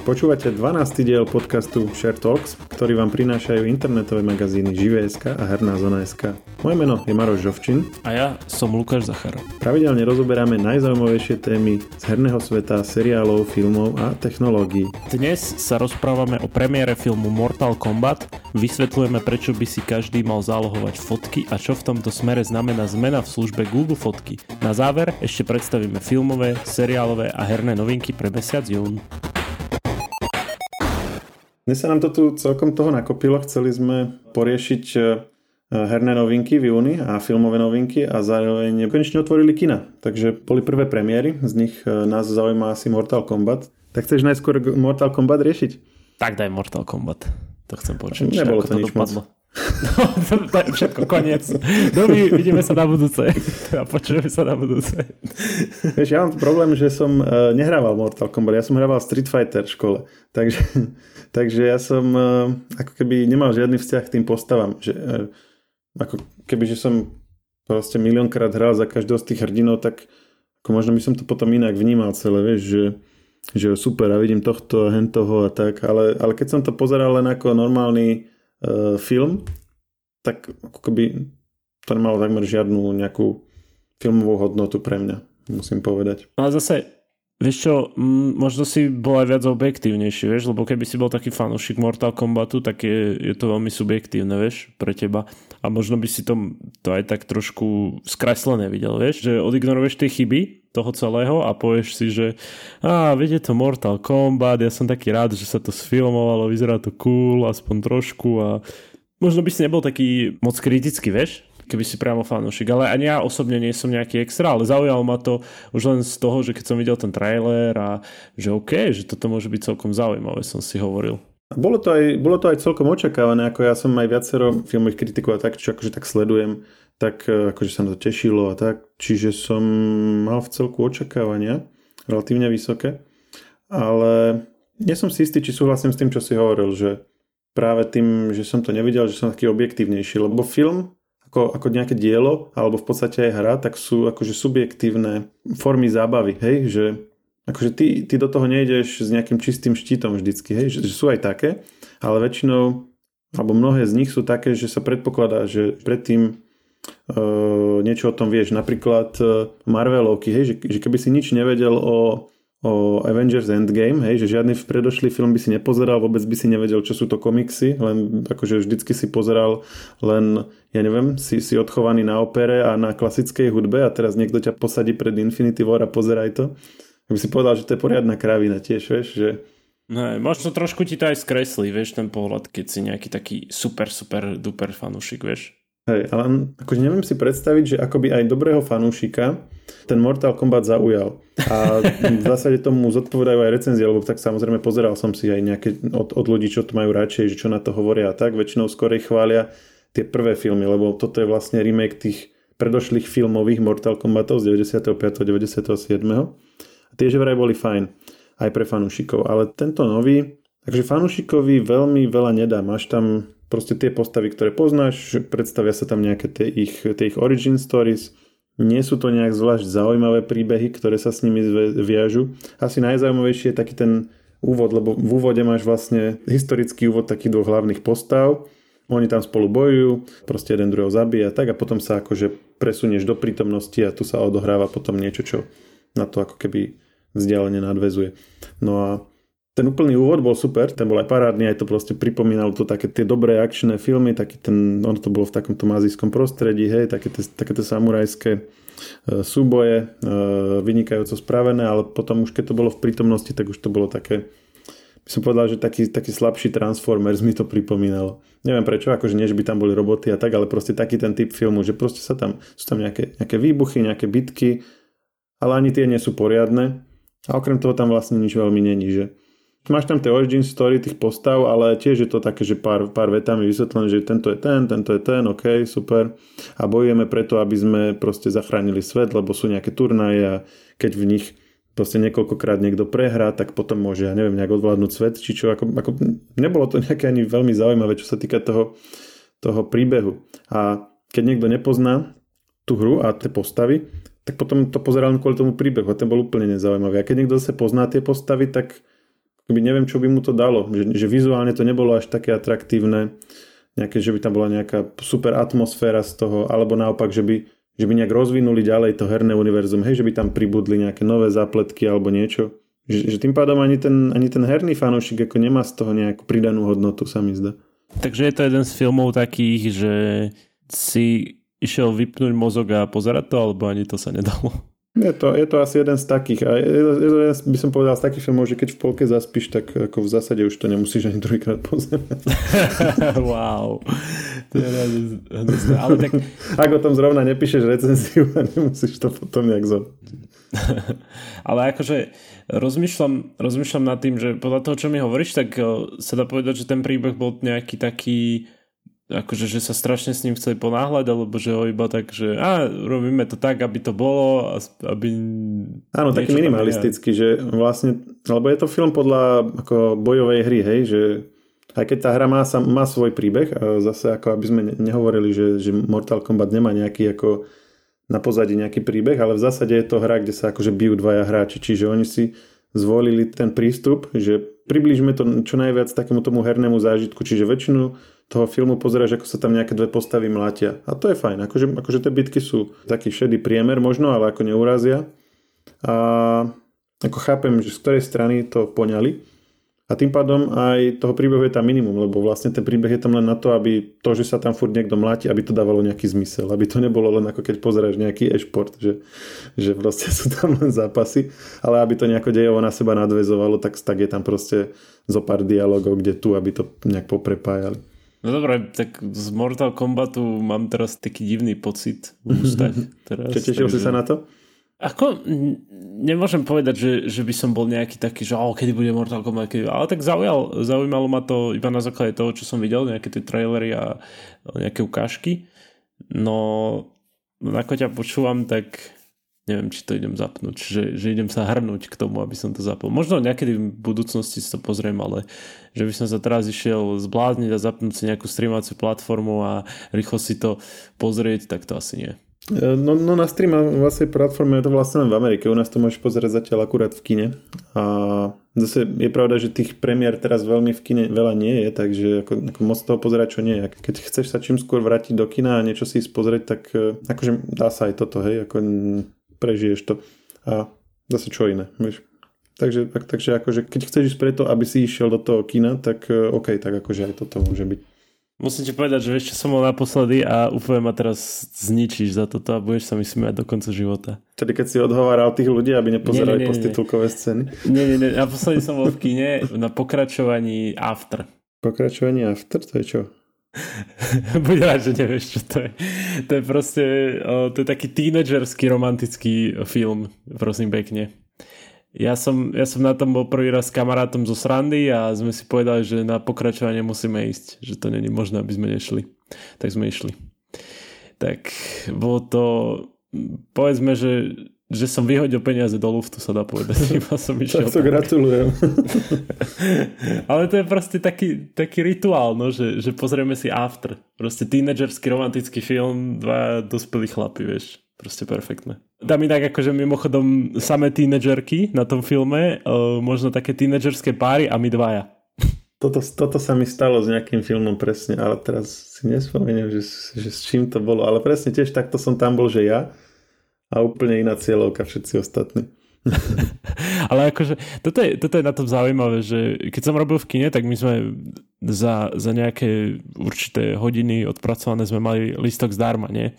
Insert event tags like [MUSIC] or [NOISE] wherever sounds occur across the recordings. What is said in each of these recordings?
Počúvate 12. diel podcastu Share Talks, ktorý vám prinášajú internetové magazíny Živé.sk a Herná zona.sk. Moje meno je Maroš Žovčin. A ja som Lukáš Zachar. Pravidelne rozoberáme najzaujímavejšie témy z herného sveta, seriálov, filmov a technológií. Dnes sa rozprávame o premiére filmu Mortal Kombat, vysvetľujeme prečo by si každý mal zálohovať fotky a čo v tomto smere znamená zmena v službe Google Fotky. Na záver ešte predstavíme filmové, seriálové a herné novinky pre mesiac jún. Dnes sa nám to tu celkom toho nakopilo. Chceli sme poriešiť e, herné novinky v júni a filmové novinky a zároveň konečne otvorili kina. Takže boli prvé premiéry, z nich e, nás zaujíma asi Mortal Kombat. Tak chceš najskôr Mortal Kombat riešiť? Tak daj Mortal Kombat. To chcem počuť. Nebolo to, to nič dopadlo. moc. No, [LAUGHS] to, je všetko, koniec. Dobre, vidíme sa na budúce. A počujeme sa na budúce. Vieš, ja mám problém, že som uh, nehrával Mortal Kombat, ja som hrával Street Fighter v škole. Takže, [LAUGHS] takže ja som uh, ako keby nemal žiadny vzťah k tým postavám. Že, uh, ako keby, že som proste miliónkrát hral za každého z tých hrdinov, tak ako možno by som to potom inak vnímal celé, vieš, že, že super a vidím tohto a hen toho a tak, ale, ale keď som to pozeral len ako normálny film, tak ako keby to nemalo takmer žiadnu nejakú filmovú hodnotu pre mňa, musím povedať. Ale zase, vieš čo, m- možno si bol aj viac objektívnejší, vieš, lebo keby si bol taký fanúšik Mortal Kombatu, tak je, je to veľmi subjektívne, vieš, pre teba. A možno by si to, to aj tak trošku skreslené videl, vieš, že odignoruješ tie chyby toho celého a povieš si, že a viete to Mortal Kombat, ja som taký rád, že sa to sfilmovalo, vyzerá to cool, aspoň trošku. A možno by si nebol taký moc kritický, vieš, keby si priamo fanúšik, ale ani ja osobne nie som nejaký extra, ale zaujalo ma to už len z toho, že keď som videl ten trailer a že OK, že toto môže byť celkom zaujímavé, som si hovoril. Bolo to, aj, bolo to aj celkom očakávané, ako ja som aj viacero filmových kritikov a tak, čo akože tak sledujem, tak e, akože sa na to tešilo a tak. Čiže som mal v celku očakávania relatívne vysoké. Ale nie som si istý, či súhlasím s tým, čo si hovoril, že práve tým, že som to nevidel, že som taký objektívnejší. Lebo film ako, ako nejaké dielo, alebo v podstate aj hra, tak sú akože subjektívne formy zábavy, hej, že akože ty, ty do toho nejdeš s nejakým čistým štítom vždycky, hej, že, že sú aj také, ale väčšinou, alebo mnohé z nich sú také, že sa predpokladá, že predtým uh, niečo o tom vieš. Napríklad uh, Marvelovky, hej, že, že keby si nič nevedel o, o Avengers Endgame, hej, že žiadny predošlý film by si nepozeral, vôbec by si nevedel, čo sú to komiksy, len akože vždycky si pozeral len, ja neviem, si, si odchovaný na opere a na klasickej hudbe a teraz niekto ťa posadí pred Infinity War a pozeraj to. By si povedal, že to je poriadna kravina tiež, vieš, že No, možno trošku ti to aj skreslí, vieš, ten pohľad, keď si nejaký taký super, super, duper fanúšik, vieš. Hej, ale akože neviem si predstaviť, že akoby aj dobrého fanúšika ten Mortal Kombat zaujal. A v zásade tomu zodpovedajú aj recenzie, lebo tak samozrejme pozeral som si aj nejaké od, od ľudí, čo to majú radšej, že čo na to hovoria a tak. Väčšinou skorej chvália tie prvé filmy, lebo toto je vlastne remake tých predošlých filmových Mortal Kombatov z 95. 97. A tie že vraj boli fajn aj pre fanúšikov. Ale tento nový, takže fanúšikovi veľmi veľa nedá. Máš tam proste tie postavy, ktoré poznáš, predstavia sa tam nejaké tie ich, tie ich origin stories, nie sú to nejak zvlášť zaujímavé príbehy, ktoré sa s nimi viažu. Asi najzaujímavejší je taký ten úvod, lebo v úvode máš vlastne historický úvod takých dvoch hlavných postav. Oni tam spolu bojujú, proste jeden druhého zabíja tak a potom sa akože presunieš do prítomnosti a tu sa odohráva potom niečo, čo na to ako keby vzdialene nadvezuje. No a ten úplný úvod bol super, ten bol aj parádny, aj to proste pripomínalo to také tie dobré akčné filmy, taký ten, ono to bolo v takomto azijskom prostredí, hej, také tie, také tie samurajské e, súboje, e, vynikajúco spravené, ale potom už keď to bolo v prítomnosti, tak už to bolo také, by som povedal, že taký, taký slabší Transformers mi to pripomínalo. Neviem prečo, akože nie, že by tam boli roboty a tak, ale proste taký ten typ filmu, že proste sa tam, sú tam nejaké, nejaké výbuchy, nejaké bitky, ale ani tie nie sú poriadne. A okrem toho tam vlastne nič veľmi není, že Máš tam tie origin story tých postav, ale tiež je to také, že pár, pár vetami vysvetlené, že tento je ten, tento je ten, ok, super. A bojujeme preto, aby sme proste zachránili svet, lebo sú nejaké turnaje a keď v nich proste niekoľkokrát niekto prehrá, tak potom môže, ja neviem, nejak odvládnuť svet, či čo, ako, ako nebolo to nejaké ani veľmi zaujímavé, čo sa týka toho, toho príbehu. A keď niekto nepozná tú hru a tie postavy, tak potom to pozeral kvôli tomu príbehu a ten bol úplne nezaujímavý. A keď niekto zase pozná tie postavy, tak keby neviem, čo by mu to dalo. Že, že vizuálne to nebolo až také atraktívne, nejaké, že by tam bola nejaká super atmosféra z toho, alebo naopak, že by, že by nejak rozvinuli ďalej to herné univerzum, hej, že by tam pribudli nejaké nové zápletky alebo niečo. Že, že tým pádom ani ten, ani ten herný fanúšik ako nemá z toho nejakú pridanú hodnotu, sa mi zdá. Takže je to jeden z filmov takých, že si išiel vypnúť mozog a pozerať to, alebo ani to sa nedalo? Je to, je to asi jeden z takých. A jeden, by som povedal, z takých filmov, že keď v polke zaspíš, tak ako v zásade už to nemusíš ani druhýkrát pozerať. [LAUGHS] wow. To je ale tak... Ak o tom zrovna nepíšeš recenziu a nemusíš to potom nejak zobrať. [LAUGHS] ale akože rozmýšľam, rozmýšľam nad tým, že podľa toho, čo mi hovoríš, tak sa dá povedať, že ten príbeh bol nejaký taký akože, že sa strašne s ním chceli ponáhľať, alebo že ho iba tak, že a robíme to tak, aby to bolo, aby... Áno, taký minimalistický, že vlastne, lebo je to film podľa ako bojovej hry, hej, že aj keď tá hra má, má svoj príbeh, a zase ako aby sme nehovorili, že, že Mortal Kombat nemá nejaký ako na pozadí nejaký príbeh, ale v zásade je to hra, kde sa akože bijú dvaja hráči, čiže oni si zvolili ten prístup, že približme to čo najviac takému tomu hernému zážitku, čiže väčšinu toho filmu pozeráš, ako sa tam nejaké dve postavy mlátia. A to je fajn, akože, akože tie bitky sú taký šedý priemer možno, ale ako neurazia. A ako chápem, že z ktorej strany to poňali. A tým pádom aj toho príbehu je tam minimum, lebo vlastne ten príbeh je tam len na to, aby to, že sa tam furt niekto mláti, aby to dávalo nejaký zmysel. Aby to nebolo len ako keď pozeráš nejaký e-šport, že, že proste sú tam len zápasy, ale aby to nejako dejovo na seba nadvezovalo, tak, tak je tam proste zo pár dialogov, kde tu, aby to nejak poprepájali. No dobré, tak z Mortal Kombatu mám teraz taký divný pocit v ústach. Teraz, Čo tešil takže... si sa na to? Ako, nemôžem povedať, že, že by som bol nejaký taký, že oh, kedy bude Mortal Kombat, kedy... ale tak zaujal, zaujímalo ma to iba na základe toho, čo som videl, nejaké tie trailery a nejaké ukážky. No, ako ťa počúvam, tak neviem, či to idem zapnúť, že, že idem sa hrnúť k tomu, aby som to zapol. Možno niekedy v budúcnosti si to pozriem, ale že by som sa teraz išiel zblázniť a zapnúť si nejakú streamovaciu platformu a rýchlo si to pozrieť, tak to asi nie. E, no, no na streamovacej platforme je to vlastne len v Amerike. U nás to môžeš pozerať zatiaľ akurát v kine. A zase je pravda, že tých premiér teraz veľmi v kine veľa nie je, takže ako, ako moc toho pozerať, čo nie je. Keď chceš sa čím skôr vrátiť do kina a niečo si spozrieť, tak e, akože dá sa aj toto, hej, ako prežiješ to. A zase čo iné, vieš. Takže, tak, takže akože, keď chceš ísť preto, aby si išiel do toho kina, tak e, OK, tak akože aj toto môže byť. Musím ti povedať, že ešte som bol naposledy a úplne ma teraz zničíš za toto a budeš sa mi smiať do konca života. Tedy keď si odhováral tých ľudí, aby nepozerali postitulkové scény? Nie, nie, nie. Naposledy som bol v kine na pokračovaní After. Pokračovanie After? To je čo? [LAUGHS] Buď rád, že nevieš, čo to je. To je proste, to je taký tínedžerský romantický film, prosím pekne. Ja som, ja som na tom bol prvý raz s kamarátom zo srandy a sme si povedali, že na pokračovanie musíme ísť, že to není možné, aby sme nešli. Tak sme išli. Tak bolo to, povedzme, že že som vyhodil peniaze do luftu, sa dá povedať. [LAUGHS] Iba som išiel tak to gratulujem. [LAUGHS] Ale to je proste taký, taký rituál, no, že, že pozrieme si After. Proste tínedžerský romantický film, dva dospelí chlapi, vieš. Proste perfektné. Dám tak akože mimochodom samé tínedžerky na tom filme, uh, možno také tínedžerské páry a my dvaja. Toto, toto sa mi stalo s nejakým filmom presne, ale teraz si nespomeniem, že, že s čím to bolo, ale presne tiež takto som tam bol, že ja a úplne iná cieľovka všetci ostatní. [LAUGHS] Ale akože, toto je, toto je na tom zaujímavé, že keď som robil v kine, tak my sme za, za nejaké určité hodiny odpracované sme mali listok zdarma, nie?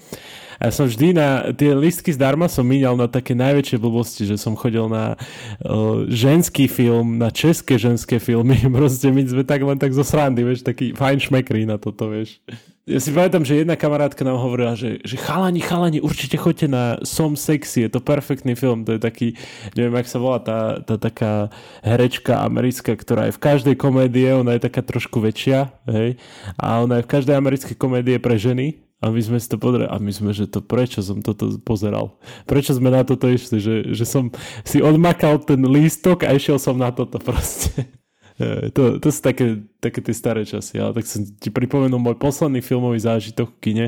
A ja som vždy na tie listky zdarma som míňal na také najväčšie blbosti, že som chodil na uh, ženský film, na české ženské filmy, [LAUGHS] proste my sme tak len tak zo srandy, vieš, taký fajn šmekrí na toto, vieš. Ja si pamätám, že jedna kamarátka nám hovorila, že, že chalani, chalani, určite choďte na Som sexy, je to perfektný film, to je taký, neviem, jak sa volá tá, tá taká herečka americká, ktorá je v každej komédie, ona je taká trošku väčšia, hej, a ona je v každej americkej komédie pre ženy a my sme si to pozerali a my sme, že to prečo som toto pozeral? Prečo sme na toto išli? Že, že som si odmakal ten lístok a išiel som na toto proste. To, to sú také, také tie staré časy, ale tak som ti pripomenul môj posledný filmový zážitok v kine.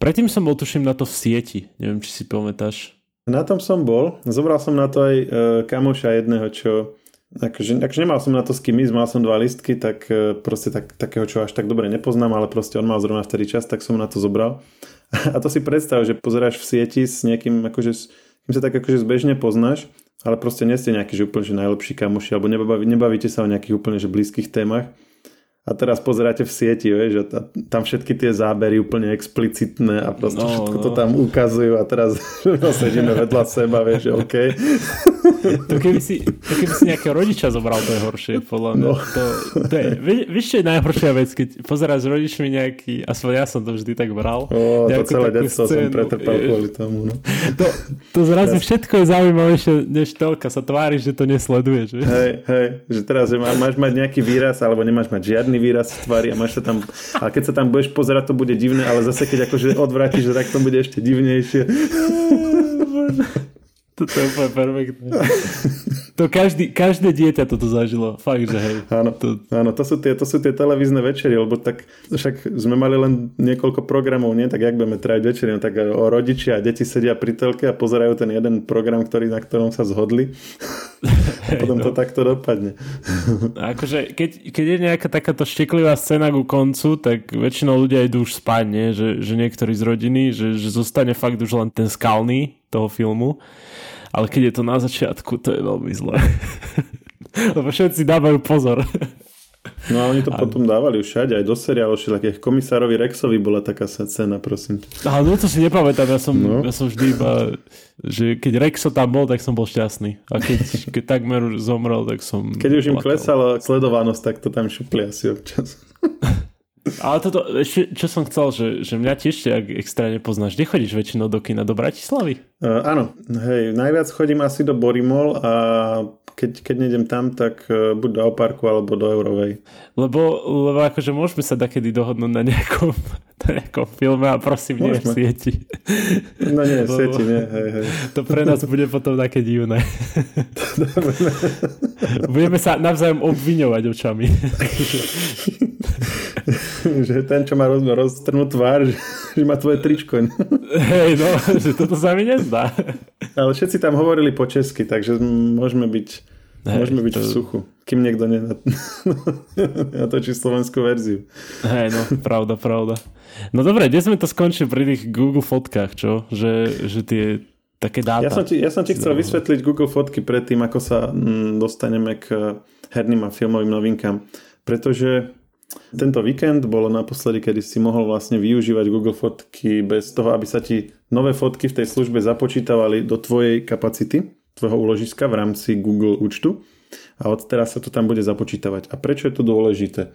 Predtým som bol, tuším, na to v sieti. Neviem, či si pamätáš. Na tom som bol. Zobral som na to aj e, kamoša jedného, čo Akože, akože nemal som na to s kým ísť, mal som dva listky, tak e, proste tak, takého, čo až tak dobre nepoznám, ale proste on mal zrovna vtedy čas, tak som na to zobral. [LAUGHS] A to si predstav, že pozeráš v sieti s niekým, akože, kým sa tak akože zbežne poznáš, ale proste nie ste nejaký že úplne že najlepší kamoši, alebo nebaví, nebavíte sa o nejakých úplne že blízkych témach a teraz pozeráte v sieti, vieš, a tam všetky tie zábery úplne explicitné a proste no, všetko no. to tam ukazujú a teraz [LAUGHS] no, sedíme vedľa seba, vieš, že OK. To keby si, to keby si nejakého rodiča zobral, to je horšie, podľa mňa. No. To, to je, víš, čo je najhoršia vec, keď pozeráš rodičmi nejaký, aspoň ja som to vždy tak bral. O, to celé detstvo som pretrpal kvôli tomu. No. To, to zrazu ja. všetko je zaujímavejšie, než telka, sa tváriš, že to nesleduješ. Vieš? Hej, hej, že teraz že máš mať nejaký výraz, alebo nemáš mať žiadny výraz v tvári a máš sa tam, a keď sa tam budeš pozerať, to bude divné, ale zase keď akože odvrátiš, tak to bude ešte divnejšie. Toto je úplne perfektné. To každý, každé dieťa toto zažilo. Fakt, že hej. Áno, to... áno to, sú tie, to sú tie televízne večery, lebo tak však sme mali len niekoľko programov, nie? Tak jak budeme trať večery, no, tak o rodičia a deti sedia pri telke a pozerajú ten jeden program, ktorý, na ktorom sa zhodli. A potom no. to takto dopadne. akože, keď, keď je nejaká takáto šteklivá scéna ku koncu, tak väčšinou ľudia idú už spať, nie? Že, že niektorí z rodiny, že, že zostane fakt už len ten skalný toho filmu ale keď je to na začiatku, to je veľmi zlé. [LAUGHS] Lebo všetci dávajú pozor. No a oni to a... potom dávali všade, aj do seriálu všelakých. Komisárovi Rexovi bola taká scéna, prosím. Ale no to si nepamätám, ja som, no. ja som vždy iba, že keď Rexo tam bol, tak som bol šťastný. A keď, keď takmer zomrel, tak som... Keď už im klesala sledovanosť, tak to tam šupli asi občas. [LAUGHS] Ale toto, ešte, čo som chcel, že, že mňa tiež ak extra nepoznáš. Kde chodíš väčšinou do kina? Do Bratislavy? Uh, áno, hej, najviac chodím asi do Borimol a keď, keď nejdem tam, tak uh, buď do Oparku alebo do Eurovej. Lebo, lebo akože môžeme sa takedy dohodnúť na nejakom, [LAUGHS] na nejakom filme a prosím, nie v sieti. No nie, v sieti, nie, hej, hej. To pre nás bude potom také divné. [LAUGHS] Budeme sa navzájom obviňovať očami. [LAUGHS] že ten, čo má roz, roztrnú tvár, že, že má tvoje tričko. Hej, no, že toto sa mi nezdá. Ale všetci tam hovorili po česky, takže môžeme byť, Hej, môžeme byť to... v suchu. Kým niekto [LAUGHS] natočí slovenskú verziu. Hej, no, pravda, pravda. No dobre, kde sme to skončili pri tých Google fotkách, čo? Že, že tie také dáta. Ja som ti, ja som ti chcel vysvetliť Google fotky predtým, ako sa mm, dostaneme k herným a filmovým novinkám. Pretože tento víkend bolo naposledy, kedy si mohol vlastne využívať Google fotky bez toho, aby sa ti nové fotky v tej službe započítavali do tvojej kapacity, tvojho úložiska v rámci Google účtu a od teraz sa to tam bude započítavať. A prečo je to dôležité?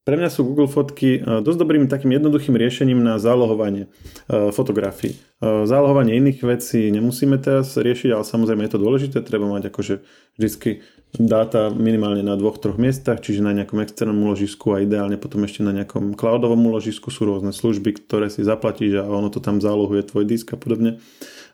Pre mňa sú Google fotky e, dosť dobrým takým jednoduchým riešením na zálohovanie e, fotografií. E, zálohovanie iných vecí nemusíme teraz riešiť, ale samozrejme je to dôležité, treba mať akože vždycky dáta minimálne na dvoch, troch miestach, čiže na nejakom externom úložisku a ideálne potom ešte na nejakom cloudovom úložisku sú rôzne služby, ktoré si zaplatíš a ono to tam zálohuje tvoj disk a podobne.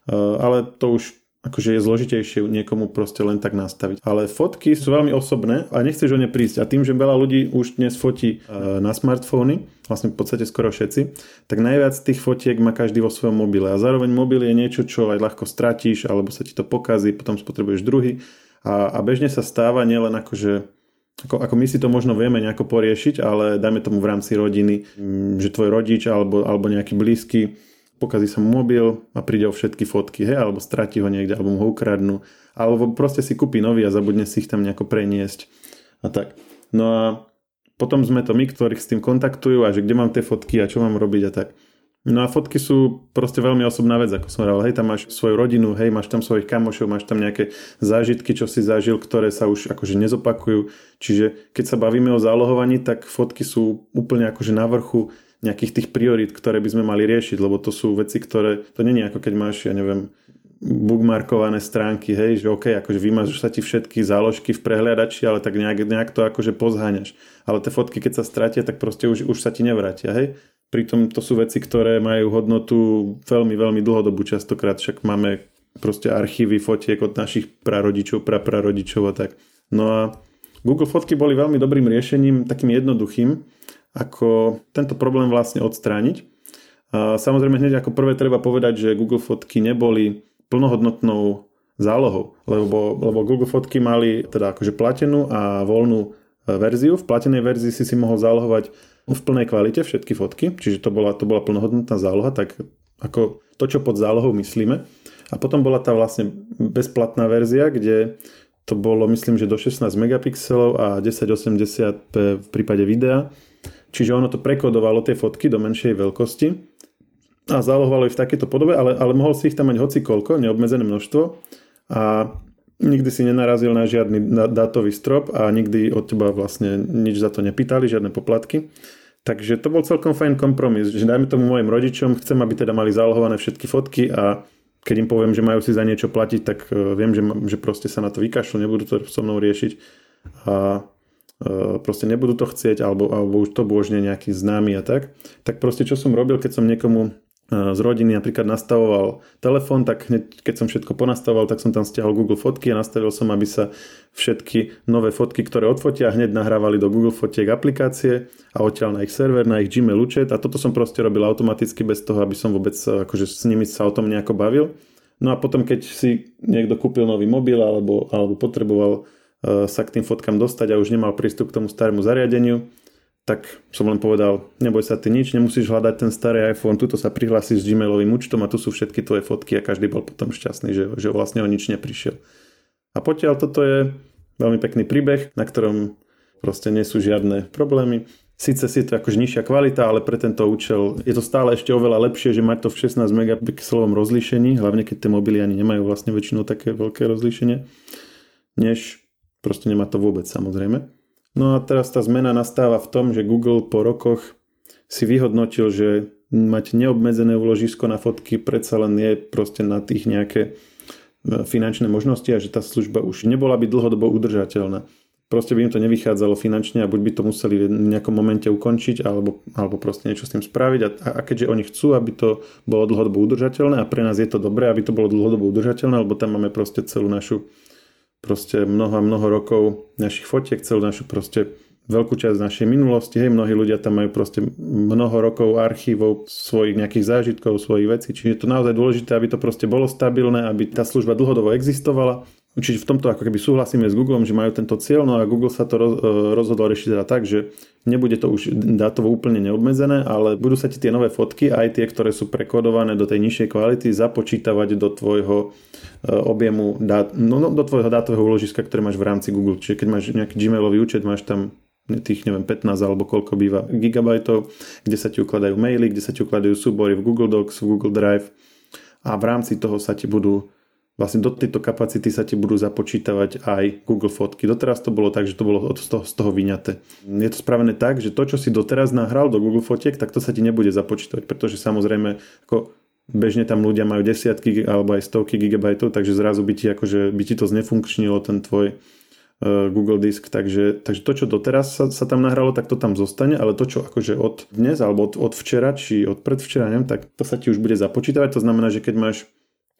Ale to už akože je zložitejšie niekomu proste len tak nastaviť. Ale fotky sú veľmi osobné a nechceš o ne prísť. A tým, že veľa ľudí už dnes fotí e, na smartfóny, vlastne v podstate skoro všetci, tak najviac tých fotiek má každý vo svojom mobile. A zároveň mobil je niečo, čo aj ľahko stratíš, alebo sa ti to pokazí, potom spotrebuješ druhý. A, a bežne sa stáva nielen akože ako, ako my si to možno vieme nejako poriešiť, ale dajme tomu v rámci rodiny, že tvoj rodič alebo, alebo nejaký blízky pokazí sa mu mobil a príde o všetky fotky, hej, alebo stratí ho niekde, alebo mu ho ukradnú, alebo proste si kúpi nový a zabudne si ich tam nejako preniesť a tak. No a potom sme to my, ktorých s tým kontaktujú a že kde mám tie fotky a čo mám robiť a tak. No a fotky sú proste veľmi osobná vec, ako som hovoril. Hej, tam máš svoju rodinu, hej, máš tam svojich kamošov, máš tam nejaké zážitky, čo si zažil, ktoré sa už akože nezopakujú. Čiže keď sa bavíme o zálohovaní, tak fotky sú úplne akože na vrchu nejakých tých priorít, ktoré by sme mali riešiť, lebo to sú veci, ktoré, to je ako keď máš, ja neviem, bookmarkované stránky, hej, že OK, akože vymažeš sa ti všetky záložky v prehliadači, ale tak nejak, nejak to akože pozháňaš. Ale tie fotky, keď sa stratia, tak proste už, už sa ti nevrátia, hej. Pritom to sú veci, ktoré majú hodnotu veľmi, veľmi dlhodobú častokrát, však máme proste archívy fotiek od našich prarodičov, praprarodičov a tak. No a Google fotky boli veľmi dobrým riešením, takým jednoduchým, ako tento problém vlastne odstrániť. Samozrejme hneď ako prvé treba povedať, že Google fotky neboli plnohodnotnou zálohou, lebo, lebo Google fotky mali teda akože platenú a voľnú e, verziu. V platenej verzii si si mohol zálohovať v plnej kvalite všetky fotky, čiže to bola, to bola plnohodnotná záloha, tak ako to, čo pod zálohou myslíme. A potom bola tá vlastne bezplatná verzia, kde to bolo myslím, že do 16 megapixelov a 1080p v prípade videa. Čiže ono to prekodovalo tie fotky do menšej veľkosti a zálohovalo ich v takéto podobe, ale, ale mohol si ich tam mať hoci koľko, neobmedzené množstvo a nikdy si nenarazil na žiadny dátový strop a nikdy od teba vlastne nič za to nepýtali, žiadne poplatky. Takže to bol celkom fajn kompromis, že dajme tomu mojim rodičom, chcem, aby teda mali zálohované všetky fotky a keď im poviem, že majú si za niečo platiť, tak e, viem, že, že proste sa na to vykašľú, nebudú to so mnou riešiť a proste nebudú to chcieť, alebo, alebo už to božne nejaký známy a tak. Tak proste čo som robil, keď som niekomu z rodiny napríklad nastavoval telefón, tak hneď keď som všetko ponastavoval, tak som tam stiahol Google fotky a nastavil som, aby sa všetky nové fotky, ktoré odfotia, hneď nahrávali do Google fotiek aplikácie a odtiaľ na ich server, na ich Gmail účet a toto som proste robil automaticky bez toho, aby som vôbec akože s nimi sa o tom nejako bavil. No a potom, keď si niekto kúpil nový mobil alebo, alebo potreboval sa k tým fotkám dostať a už nemal prístup k tomu starému zariadeniu, tak som len povedal, neboj sa ty nič, nemusíš hľadať ten starý iPhone, tuto sa prihlásiš s Gmailovým účtom a tu sú všetky tvoje fotky a každý bol potom šťastný, že, že vlastne o nič neprišiel. A potiaľ toto je veľmi pekný príbeh, na ktorom proste nie sú žiadne problémy. Sice si to akože nižšia kvalita, ale pre tento účel je to stále ešte oveľa lepšie, že mať to v 16 megapixelovom rozlíšení, hlavne keď tie mobily ani nemajú vlastne väčšinou také veľké rozlíšenie, než proste nemá to vôbec samozrejme. No a teraz tá zmena nastáva v tom, že Google po rokoch si vyhodnotil, že mať neobmedzené úložisko na fotky predsa len je proste na tých nejaké e, finančné možnosti a že tá služba už nebola by dlhodobo udržateľná. Proste by im to nevychádzalo finančne a buď by to museli v nejakom momente ukončiť alebo, alebo proste niečo s tým spraviť a, a keďže oni chcú, aby to bolo dlhodobo udržateľné a pre nás je to dobré, aby to bolo dlhodobo udržateľné, lebo tam máme proste celú našu proste mnoho a mnoho rokov našich fotiek, celú našu proste veľkú časť našej minulosti. Hej, mnohí ľudia tam majú proste mnoho rokov archívov svojich nejakých zážitkov, svojich vecí. Čiže je to naozaj dôležité, aby to proste bolo stabilné, aby tá služba dlhodobo existovala. Čiže v tomto ako keby súhlasíme s Googlem, že majú tento cieľ, no a Google sa to e, rozhodol riešiť teda tak, že nebude to už dátovo úplne neobmedzené, ale budú sa ti tie nové fotky, aj tie, ktoré sú prekodované do tej nižšej kvality, započítavať do tvojho e, objemu, dát, no, no, do tvojho dátového úložiska, ktoré máš v rámci Google. Čiže keď máš nejaký Gmailový účet, máš tam tých neviem 15 alebo koľko býva gigabajtov, kde sa ti ukladajú maily, kde sa ti ukladajú súbory v Google Docs, v Google Drive a v rámci toho sa ti budú vlastne do tejto kapacity sa ti budú započítavať aj Google fotky. Doteraz to bolo tak, že to bolo z toho, z toho vyňaté. Je to spravené tak, že to, čo si doteraz nahral do Google fotiek, tak to sa ti nebude započítavať, pretože samozrejme ako bežne tam ľudia majú desiatky alebo aj stovky gigabajtov, takže zrazu by ti, akože, by ti to znefunkčnilo ten tvoj uh, Google disk, takže, takže to, čo doteraz sa, sa tam nahralo, tak to tam zostane, ale to, čo akože od dnes alebo od, od včera či od predvčera, neviem, tak to sa ti už bude započítavať, to znamená, že keď máš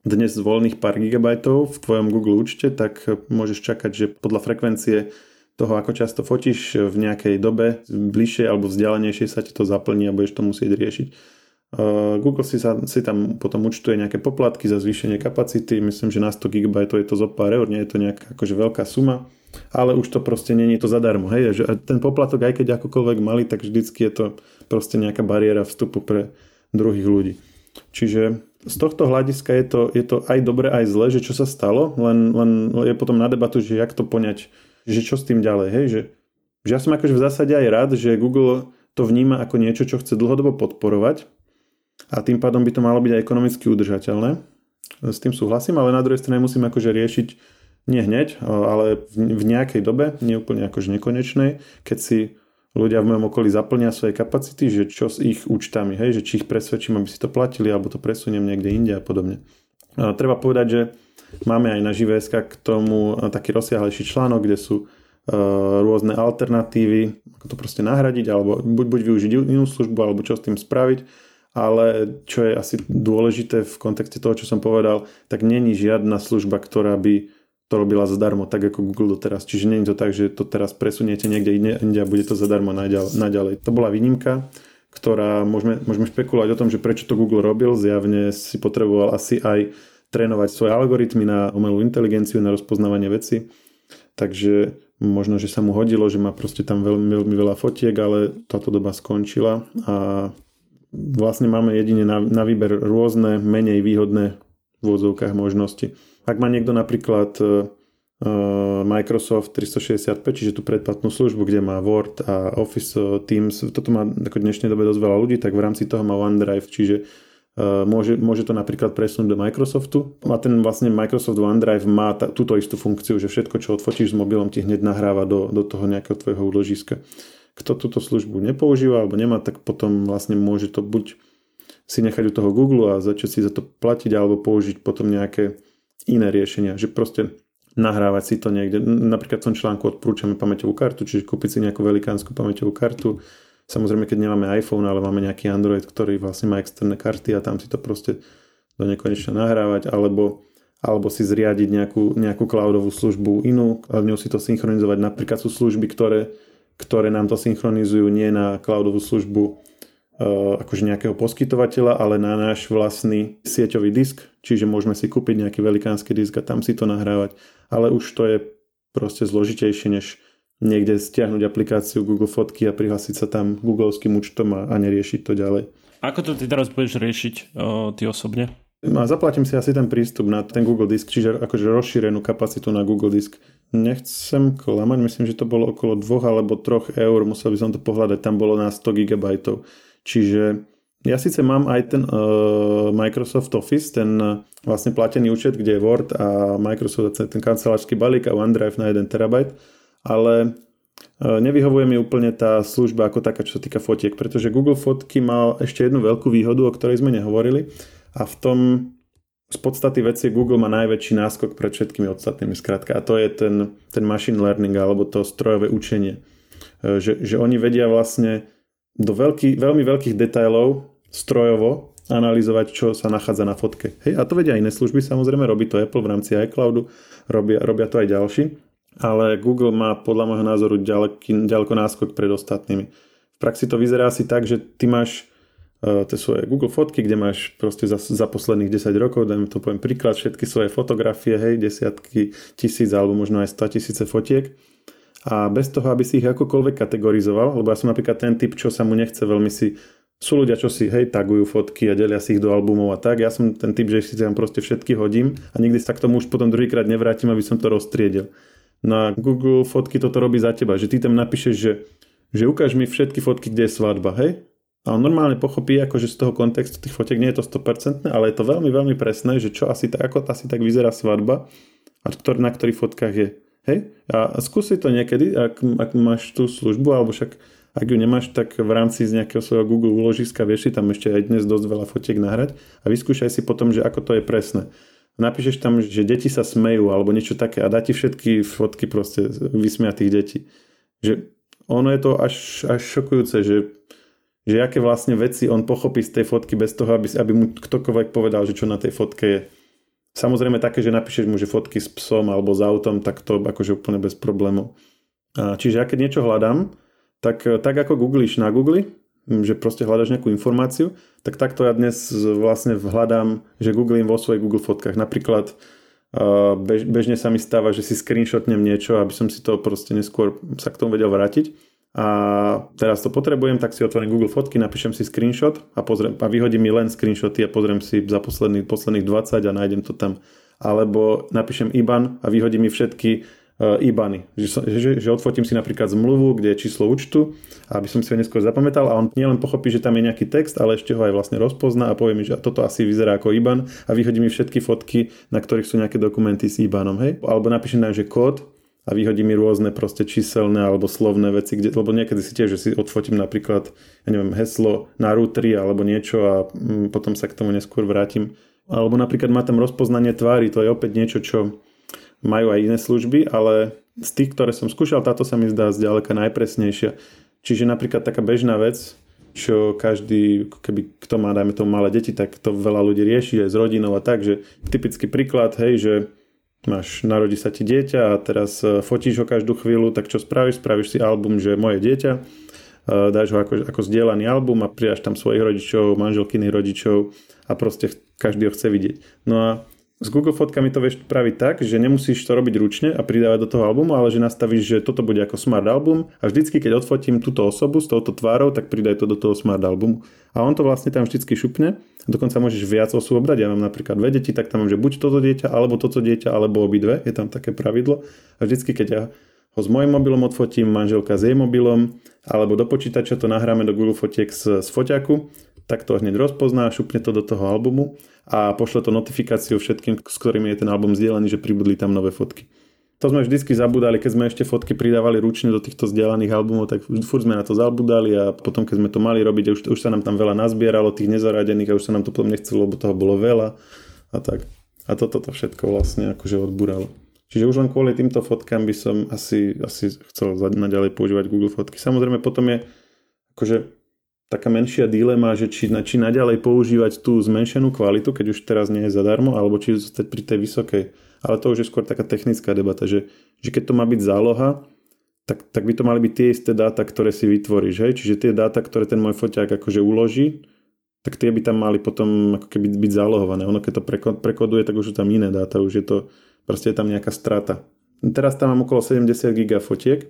dnes voľných pár gigabajtov v tvojom Google účte, tak môžeš čakať, že podľa frekvencie toho, ako často fotíš v nejakej dobe, bližšie alebo vzdialenejšie sa ti to zaplní a budeš to musieť riešiť. Google si, sa, si tam potom účtuje nejaké poplatky za zvýšenie kapacity, myslím, že na 100 GB je to zo pár eur, nie je to nejaká akože veľká suma, ale už to proste není to zadarmo. Hej? Že ten poplatok, aj keď akokoľvek mali, tak vždycky je to proste nejaká bariéra vstupu pre druhých ľudí. Čiže z tohto hľadiska je to, je to aj dobre, aj zle, že čo sa stalo, len, len je potom na debatu, že jak to poňať, že čo s tým ďalej, hej, že, že ja som akože v zásade aj rád, že Google to vníma ako niečo, čo chce dlhodobo podporovať a tým pádom by to malo byť aj ekonomicky udržateľné. S tým súhlasím, ale na druhej strane musím akože riešiť nie hneď, ale v, nejakej dobe, nie úplne akože nekonečnej, keď si ľudia v mojom okolí zaplnia svoje kapacity, že čo s ich účtami, hej, že či ich presvedčím, aby si to platili, alebo to presuniem niekde inde a podobne. A treba povedať, že máme aj na JVSK k tomu taký rozsiahlejší článok, kde sú rôzne alternatívy, ako to proste nahradiť, alebo buď, buď využiť inú službu, alebo čo s tým spraviť. Ale čo je asi dôležité v kontexte toho, čo som povedal, tak není žiadna služba, ktorá by to robila zadarmo, tak ako Google doteraz. Čiže nie je to tak, že to teraz presuniete niekde inde a bude to zadarmo naďalej. To bola výnimka, ktorá môžeme, môžeme špekulovať o tom, že prečo to Google robil. Zjavne si potreboval asi aj trénovať svoje algoritmy na umelú inteligenciu, na rozpoznávanie veci. Takže možno, že sa mu hodilo, že má proste tam veľmi, veľmi veľa fotiek, ale táto doba skončila a vlastne máme jedine na, na výber rôzne, menej výhodné v vôzovkách možnosti. Ak má niekto napríklad uh, Microsoft 365, čiže tú predplatnú službu, kde má Word a Office Teams, toto má ako dnešnej dobe dosť veľa ľudí, tak v rámci toho má OneDrive, čiže môže, môže to napríklad presunúť do Microsoftu a ten vlastne Microsoft OneDrive má t- túto istú funkciu, že všetko, čo odfotíš s mobilom, ti hneď nahráva do, do toho nejakého tvojho úložiska. Kto túto službu nepoužíva alebo nemá, tak potom vlastne môže to buď si nechať u toho Google a začať si za to platiť alebo použiť potom nejaké iné riešenia, že proste nahrávať si to niekde. Napríklad v tom článku odporúčame pamäťovú kartu, čiže kúpiť si nejakú velikánsku pamäťovú kartu, Samozrejme, keď nemáme iPhone, ale máme nejaký Android, ktorý vlastne má externé karty a tam si to proste do nekonečna nahrávať, alebo, alebo si zriadiť nejakú, nejakú cloudovú službu inú a ňou si to synchronizovať. Napríklad sú služby, ktoré, ktoré nám to synchronizujú nie na cloudovú službu akože nejakého poskytovateľa, ale na náš vlastný sieťový disk, čiže môžeme si kúpiť nejaký velikánsky disk a tam si to nahrávať. Ale už to je proste zložitejšie, než niekde stiahnuť aplikáciu Google Fotky a prihlásiť sa tam googlovským účtom a, a neriešiť to ďalej. Ako to ty teraz budeš riešiť o, ty osobne? A zaplatím si asi ten prístup na ten Google Disk, čiže akože rozšírenú kapacitu na Google Disk. Nechcem klamať, myslím, že to bolo okolo 2 alebo 3 eur, musel by som to pohľadať, tam bolo na 100 GB. Čiže ja síce mám aj ten uh, Microsoft Office, ten uh, vlastne platený účet, kde je Word a Microsoft, ten kancelársky balík a OneDrive na 1 TB, ale e, nevyhovuje mi úplne tá služba ako taká, čo sa týka fotiek, pretože Google Fotky mal ešte jednu veľkú výhodu, o ktorej sme nehovorili a v tom z podstaty veci Google má najväčší náskok pred všetkými ostatnými skratka a to je ten, ten machine learning alebo to strojové učenie. Že, že oni vedia vlastne do veľký, veľmi veľkých detailov strojovo analyzovať, čo sa nachádza na fotke. Hej, a to vedia iné služby, samozrejme, robí to Apple v rámci iCloudu, robia, robia to aj ďalší ale Google má podľa môjho názoru ďaleký, ďaleko náskok pred ostatnými. V praxi to vyzerá asi tak, že ty máš uh, tie svoje Google fotky, kde máš proste za, za posledných 10 rokov, dajme to poviem príklad, všetky svoje fotografie, hej, desiatky tisíc alebo možno aj 100 tisíce fotiek a bez toho, aby si ich akokoľvek kategorizoval, lebo ja som napríklad ten typ, čo sa mu nechce veľmi si sú ľudia, čo si hej, tagujú fotky a delia si ich do albumov a tak. Ja som ten typ, že si tam proste všetky hodím a nikdy sa k tomu už potom druhýkrát nevrátim, aby som to roztriedil na Google fotky toto robí za teba, že ty tam napíšeš, že, že ukáž mi všetky fotky, kde je svadba, hej? A on normálne pochopí, akože z toho kontextu tých fotiek nie je to 100%, ale je to veľmi, veľmi presné, že čo asi tak, ako asi tak vyzerá svadba a na ktorých fotkách je. Hej? A skúsi to niekedy, ak, ak máš tú službu, alebo však ak ju nemáš, tak v rámci z nejakého svojho Google úložiska vieš si tam ešte aj dnes dosť veľa fotiek nahrať a vyskúšaj si potom, že ako to je presné napíšeš tam, že deti sa smejú alebo niečo také a dá ti všetky fotky proste vysmiatých detí. Že ono je to až, až šokujúce, že, že aké vlastne veci on pochopí z tej fotky bez toho, aby, aby mu ktokoľvek povedal, že čo na tej fotke je. Samozrejme také, že napíšeš mu, že fotky s psom alebo s autom, tak to akože úplne bez problémov. Čiže ja keď niečo hľadám, tak, tak ako googlíš na Google, že proste hľadaš nejakú informáciu, tak takto ja dnes vlastne hľadám, že googlím vo svojich Google fotkách. Napríklad bež, bežne sa mi stáva, že si screenshotnem niečo, aby som si to proste neskôr sa k tomu vedel vrátiť. A teraz to potrebujem, tak si otvorím Google fotky, napíšem si screenshot a, pozriem, a vyhodím mi len screenshoty a pozriem si za posledných, posledných 20 a nájdem to tam. Alebo napíšem IBAN a vyhodím mi všetky Eh, IBANy. Že, že, že odfotím si napríklad zmluvu, kde je číslo účtu, aby som si ho neskôr zapamätal a on nielen pochopí, že tam je nejaký text, ale ešte ho aj vlastne rozpozná a povie mi, že toto asi vyzerá ako IBAN a vyhodí mi všetky fotky, na ktorých sú nejaké dokumenty s IBANom. Hej? Alebo napíšem tam, že kód a vyhodí mi rôzne proste číselné alebo slovné veci, kde, lebo niekedy si tiež, že si odfotím napríklad, ja neviem, heslo na routeri alebo niečo a mm, potom sa k tomu neskôr vrátim. Alebo napríklad má tam rozpoznanie tvári, to je opäť niečo, čo majú aj iné služby, ale z tých, ktoré som skúšal, táto sa mi zdá zďaleka najpresnejšia. Čiže napríklad taká bežná vec, čo každý, keby kto má, dajme tomu malé deti, tak to veľa ľudí rieši aj s rodinou a tak, že typický príklad, hej, že máš, narodí sa ti dieťa a teraz e, fotíš ho každú chvíľu, tak čo spravíš? Spravíš si album, že moje dieťa, e, dáš ho ako, ako zdieľaný album a pridaš tam svojich rodičov, manželkyných rodičov a proste každý ho chce vidieť. No a s Google fotkami to vieš spraviť tak, že nemusíš to robiť ručne a pridávať do toho albumu, ale že nastavíš, že toto bude ako smart album a vždycky, keď odfotím túto osobu s touto tvárou, tak pridaj to do toho smart albumu. A on to vlastne tam vždycky šupne. Dokonca môžeš viac osôb brať. Ja mám napríklad dve deti, tak tam mám, že buď toto dieťa, alebo toto dieťa, alebo obidve. Je tam také pravidlo. A vždycky, keď ja ho s mojim mobilom odfotím, manželka s jej mobilom, alebo do počítača to nahráme do Google fotiek z, z foťaku, tak to hneď rozpozná, šupne to do toho albumu a pošle to notifikáciu všetkým, s ktorými je ten album zdieľaný, že pribudli tam nové fotky. To sme vždycky zabudali, keď sme ešte fotky pridávali ručne do týchto zdieľaných albumov, tak furt sme na to zabudali a potom keď sme to mali robiť, už, už sa nám tam veľa nazbieralo tých nezaradených a už sa nám to potom nechcelo, lebo toho bolo veľa a tak. A toto to všetko vlastne akože odbúralo. Čiže už len kvôli týmto fotkám by som asi, asi chcel naďalej používať Google fotky. Samozrejme potom je akože taká menšia dilema, že či, či naďalej používať tú zmenšenú kvalitu, keď už teraz nie je zadarmo, alebo či zostať pri tej vysokej. Ale to už je skôr taká technická debata, že, že keď to má byť záloha, tak, tak by to mali byť tie isté dáta, ktoré si vytvoríš. Hej? Čiže tie dáta, ktoré ten môj foťák akože uloží, tak tie by tam mali potom ako keby byť zálohované. Ono keď to prekoduje, tak už sú tam iné dáta, už je to, proste je tam nejaká strata. Teraz tam mám okolo 70 giga fotiek,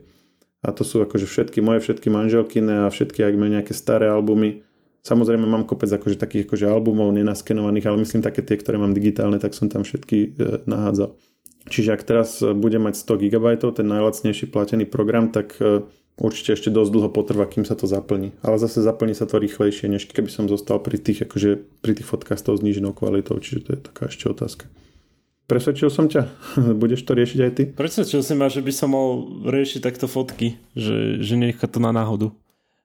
a to sú akože všetky moje, všetky manželkine a všetky, ak majú nejaké staré albumy. Samozrejme mám kopec akože takých akože albumov nenaskenovaných, ale myslím také tie, ktoré mám digitálne, tak som tam všetky e, nahádzal. Čiže ak teraz budem mať 100 GB, ten najlacnejší platený program, tak e, určite ešte dosť dlho potrvá, kým sa to zaplní. Ale zase zaplní sa to rýchlejšie, než keby som zostal pri tých, akože, pri tých fotkách s tou zníženou kvalitou, čiže to je taká ešte otázka. Presvedčil som ťa? [LAUGHS] Budeš to riešiť aj ty? Presvedčil si ma, že by som mal riešiť takto fotky, že, že nechá to na náhodu.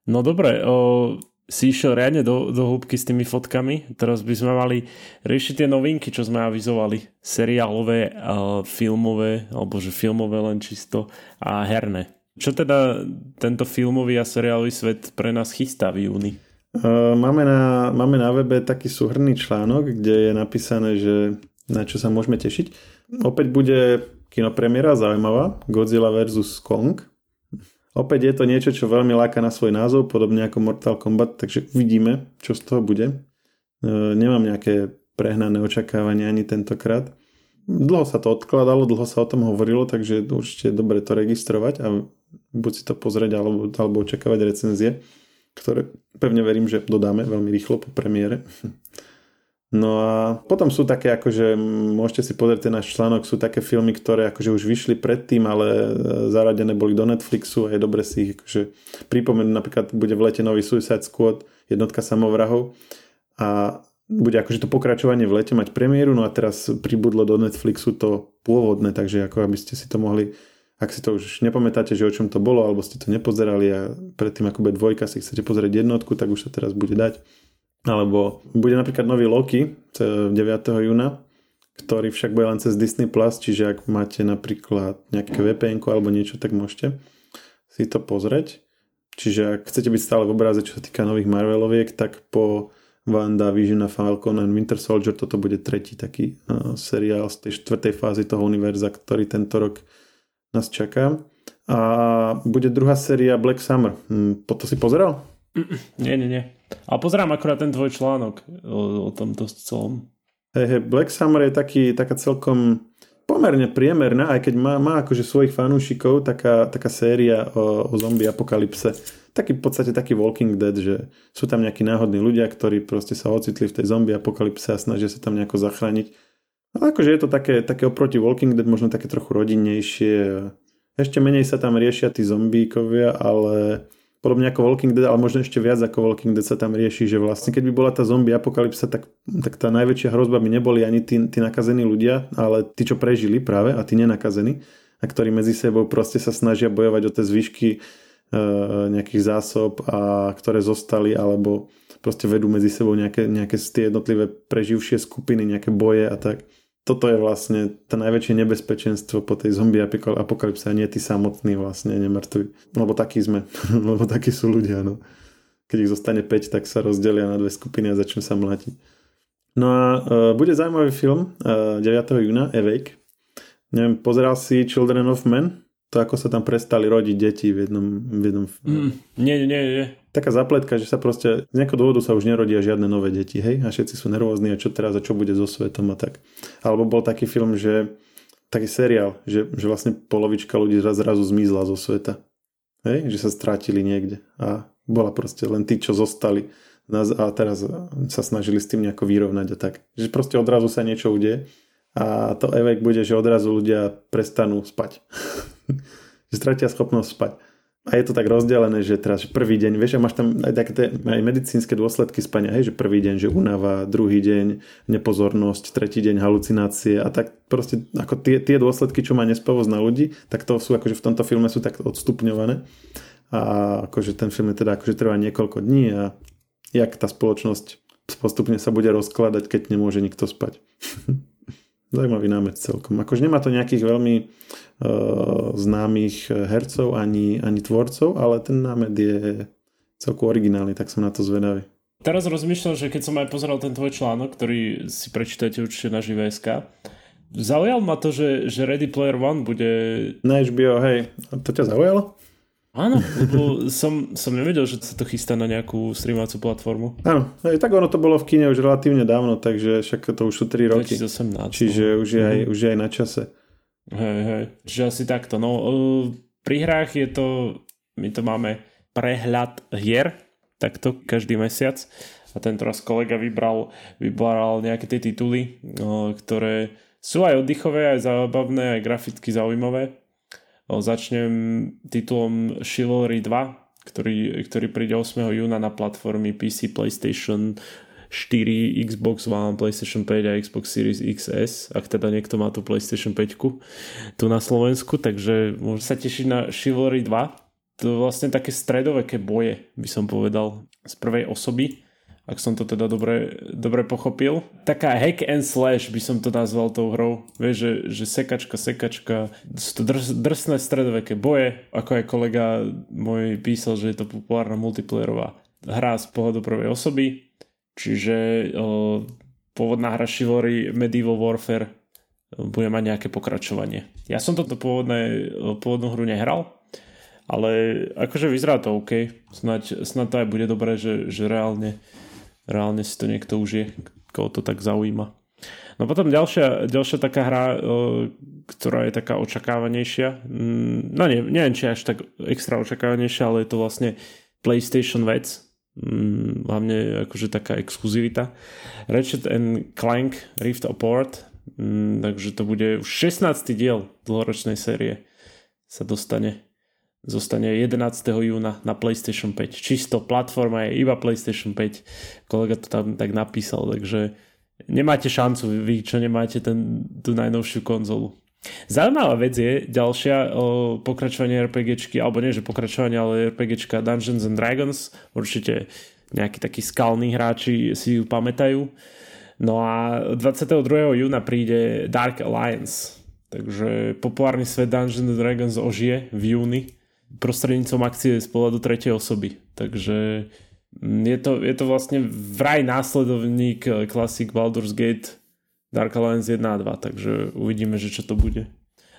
No dobre, o, si išiel riadne do, do hĺbky s tými fotkami. Teraz by sme mali riešiť tie novinky, čo sme avizovali. Seriálové, a filmové, alebo že filmové len čisto a herné. Čo teda tento filmový a seriálový svet pre nás chystá v júni? Máme na, máme na webe taký súhrný článok, kde je napísané, že na čo sa môžeme tešiť. Opäť bude kinopremiera zaujímavá, Godzilla vs. Kong. Opäť je to niečo, čo veľmi láka na svoj názov, podobne ako Mortal Kombat, takže uvidíme, čo z toho bude. E, nemám nejaké prehnané očakávania ani tentokrát. Dlho sa to odkladalo, dlho sa o tom hovorilo, takže určite je dobre to registrovať a buď si to pozrieť alebo, alebo očakávať recenzie, ktoré pevne verím, že dodáme veľmi rýchlo po premiére. No a potom sú také, akože môžete si pozrieť ten náš článok, sú také filmy, ktoré akože už vyšli predtým, ale e, zaradené boli do Netflixu a je dobre si ich akože pripomenúť. Napríklad bude v lete nový Suicide Squad, jednotka samovrahov a bude akože to pokračovanie v lete mať premiéru, no a teraz pribudlo do Netflixu to pôvodné, takže ako aby ste si to mohli ak si to už nepamätáte, že o čom to bolo, alebo ste to nepozerali a predtým ako bude dvojka si chcete pozrieť jednotku, tak už sa teraz bude dať. Alebo bude napríklad nový Loki 9. júna, ktorý však bude len cez Disney+, Plus, čiže ak máte napríklad nejaké vpn alebo niečo, tak môžete si to pozrieť. Čiže ak chcete byť stále v obraze, čo sa týka nových Marveloviek, tak po Wanda, Vision a Falcon and Winter Soldier toto bude tretí taký uh, seriál z tej štvrtej fázy toho univerza, ktorý tento rok nás čaká. A bude druhá séria Black Summer. Hm, to si pozeral? Nie, nie, nie. A pozerám akurát ten tvoj článok o, o tomto celom. Hey, hey, Black Summer je taký, taká celkom pomerne priemerná, aj keď má, má akože svojich fanúšikov, taká, taká séria o, o zombie apokalypse. Taký v podstate taký Walking Dead, že sú tam nejakí náhodní ľudia, ktorí proste sa ocitli v tej zombie apokalypse a snažia sa tam nejako zachrániť. Ale akože je to také, také oproti Walking Dead možno také trochu rodinnejšie. Ešte menej sa tam riešia tí zombíkovia, ale podobne ako Walking Dead, ale možno ešte viac ako Walking Dead sa tam rieši, že vlastne keď by bola tá zombie apokalypsa, tak, tak tá najväčšia hrozba by neboli ani tí, tí nakazení ľudia, ale tí, čo prežili práve a tí nenakazení a ktorí medzi sebou proste sa snažia bojovať o tie zvyšky e, nejakých zásob a ktoré zostali alebo proste vedú medzi sebou nejaké, nejaké tie jednotlivé preživšie skupiny, nejaké boje a tak toto je vlastne to najväčšie nebezpečenstvo po tej zombie apokalypse a nie tí samotní vlastne nemrtví. Lebo takí sme, [LAUGHS] lebo takí sú ľudia. No. Keď ich zostane 5, tak sa rozdelia na dve skupiny a začnú sa mlátiť. No a uh, bude zaujímavý film uh, 9. júna, Awake. Neviem, pozeral si Children of Men? To ako sa tam prestali rodiť deti v jednom, v jednom mm, Nie, nie, nie. Taká zapletka, že sa proste z nejakého dôvodu sa už nerodia žiadne nové deti, hej, a všetci sú nervózni a čo teraz a čo bude so svetom a tak. Alebo bol taký film, že taký seriál, že, že vlastne polovička ľudí zrazu zmizla zo sveta. Hej, že sa strátili niekde a bola proste len tí, čo zostali a teraz sa snažili s tým nejako vyrovnať a tak. Že proste odrazu sa niečo udeje a to efekt bude, že odrazu ľudia prestanú spať. [LAUGHS] že stratia schopnosť spať. A je to tak rozdelené, že teraz prvý deň, vieš, a máš tam aj také aj medicínske dôsledky spania, hej, že prvý deň, že unava, druhý deň nepozornosť, tretí deň halucinácie a tak proste ako tie, tie dôsledky, čo má nespavosť na ľudí, tak to sú akože v tomto filme sú tak odstupňované a akože ten film je teda akože trvá niekoľko dní a jak tá spoločnosť postupne sa bude rozkladať, keď nemôže nikto spať. [LAUGHS] Zaujímavý námet celkom. Akože nemá to nejakých veľmi uh, známych hercov ani, ani tvorcov, ale ten námet je celkom originálny, tak som na to zvedavý. Teraz rozmýšľam, že keď som aj pozeral ten tvoj článok, ktorý si prečítate určite na ŽVSK, zaujal ma to, že, že Ready Player One bude... Na HBO, hej. To ťa zaujalo? Áno, lebo som, som nevedel, že sa to chystá na nejakú streamovacú platformu. Áno, aj tak ono to bolo v kine už relatívne dávno, takže však to už sú 3 roky. 2018. Čiže no. už je, aj, už je aj na čase. Hej, hej, čiže asi takto. No, pri hrách je to, my to máme prehľad hier, takto každý mesiac a tento raz kolega vybral, vybral nejaké tie tituly, ktoré sú aj oddychové, aj zábavné, aj graficky zaujímavé Začnem titulom Chivalry 2, ktorý, ktorý príde 8. júna na platformy PC, PlayStation 4, Xbox One, PlayStation 5 a Xbox Series XS, ak teda niekto má tú PlayStation 5 tu na Slovensku, takže môže sa tešiť na Chivalry 2. To je vlastne také stredoveké boje, by som povedal, z prvej osoby ak som to teda dobre, dobre pochopil. Taká hack and slash by som to nazval tou hrou. Vieš, že, že sekačka, sekačka, sú to drs, drsné stredoveké boje, ako aj kolega môj písal, že je to populárna multiplayerová hra z pohľadu prvej osoby, čiže o, pôvodná hra Chivalry Medieval Warfare bude mať nejaké pokračovanie. Ja som toto pôvodné, pôvodnú hru nehral, ale akože vyzerá to OK. Snaď, snaď to aj bude dobré, že, že reálne reálne si to niekto užije, koho to tak zaujíma. No potom ďalšia, ďalšia taká hra, ktorá je taká očakávanejšia, mm, no nie, neviem, či až tak extra očakávanejšia, ale je to vlastne PlayStation vec, mm, hlavne akože taká exkluzivita. Ratchet and Clank Rift Apart, mm, takže to bude už 16. diel dlhoročnej série sa dostane zostane 11. júna na PlayStation 5. Čisto platforma je iba PlayStation 5. Kolega to tam tak napísal, takže nemáte šancu vy, čo nemáte ten, tú najnovšiu konzolu. Zaujímavá vec je ďalšia o pokračovanie RPGčky, alebo nie, že pokračovanie, ale RPGčka Dungeons and Dragons. Určite nejakí takí skalní hráči si ju pamätajú. No a 22. júna príde Dark Alliance. Takže populárny svet Dungeons and Dragons ožije v júni prostredníctvom akcie z pohľadu tretej osoby. Takže mm, je to, je to vlastne vraj následovník Classic Baldur's Gate Dark Alliance 1 a 2, takže uvidíme, že čo to bude.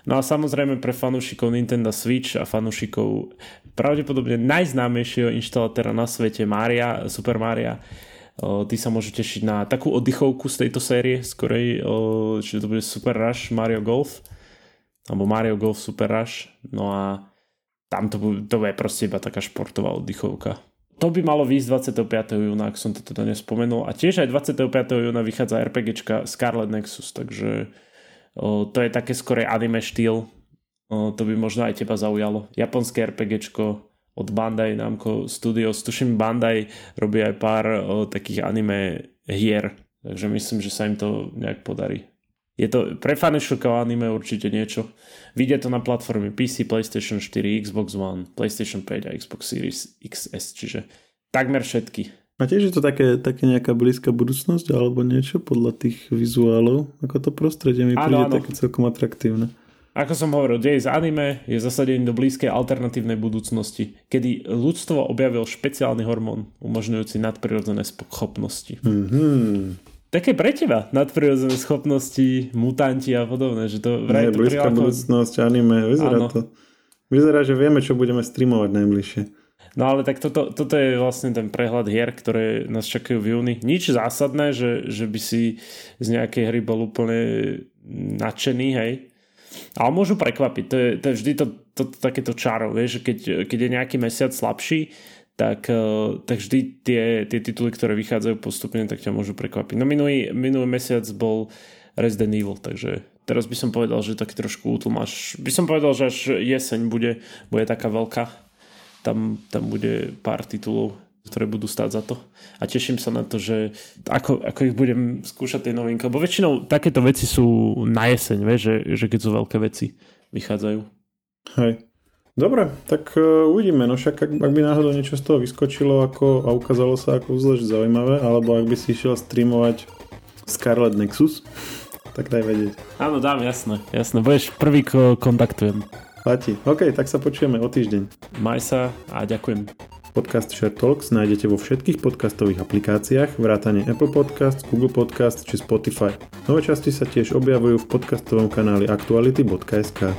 No a samozrejme pre fanúšikov Nintendo Switch a fanúšikov pravdepodobne najznámejšieho inštalatéra na svete Maria, Super Maria, tí sa môžu tešiť na takú oddychovku z tejto série skorej, čiže to bude Super Rush Mario Golf alebo Mario Golf Super Rush. No a tam to, to bude proste iba taká športová oddychovka. To by malo výjsť 25. júna, ak som to teda nespomenul. A tiež aj 25. júna vychádza RPGčka Scarlet Nexus, takže o, to je také skore anime štýl. O, to by možno aj teba zaujalo. Japonské RPGčko od Bandai Namco Studios. Tuším Bandai robí aj pár o, takých anime hier, takže myslím, že sa im to nejak podarí. Je to pre fanúšikov anime určite niečo. Vidie to na platforme PC, PlayStation 4, Xbox One, PlayStation 5 a Xbox Series XS, čiže takmer všetky. A tiež je to také, také nejaká blízka budúcnosť alebo niečo podľa tých vizuálov? Ako to prostredie mi príde áno, také celkom atraktívne. Ako som hovoril, dej z anime je zasadený do blízkej alternatívnej budúcnosti, kedy ľudstvo objavil špeciálny hormón umožňujúci nadprirodzené schopnosti. Mm-hmm také pre teba nadprirodzené schopnosti, mutanti a podobné, že to vraj Nie, to blízka budúcnosť, anime, vyzerá Áno. to. Vyzerá, že vieme, čo budeme streamovať najbližšie. No ale tak toto, toto je vlastne ten prehľad hier, ktoré nás čakajú v júni. Nič zásadné, že, že by si z nejakej hry bol úplne nadšený, hej. Ale môžu prekvapiť. To je, to je vždy to, to, to, takéto čaro, vieš, že keď, keď je nejaký mesiac slabší, tak, eh, tak vždy tie, tie tituly, ktoré vychádzajú postupne, tak ťa môžu prekvapiť. No minulý, minulý mesiac bol Resident Evil, takže teraz by som povedal, že taký trošku útlmáš. By som povedal, že až jeseň bude, bude taká veľká. Tam, tam bude pár titulov, ktoré budú stáť za to. A teším sa na to, že ako, ako ich budem skúšať tie novinky. Lebo väčšinou takéto veci sú na jeseň, vieš, že, že keď sú veľké veci vychádzajú. Hej. Dobre, tak uh, uvidíme. No však ak, ak by náhodou niečo z toho vyskočilo ako, a ukázalo sa ako zvlášť zaujímavé, alebo ak by si išiel streamovať Scarlet Nexus, tak daj vedieť. Áno, dám, jasné. Jasné, budeš prvý, ko kontaktujem. Platí. OK, tak sa počujeme o týždeň. Maj sa a ďakujem. Podcast Share Talks nájdete vo všetkých podcastových aplikáciách, vrátane Apple Podcast, Google Podcast či Spotify. Nové časti sa tiež objavujú v podcastovom kanáli aktuality.sk.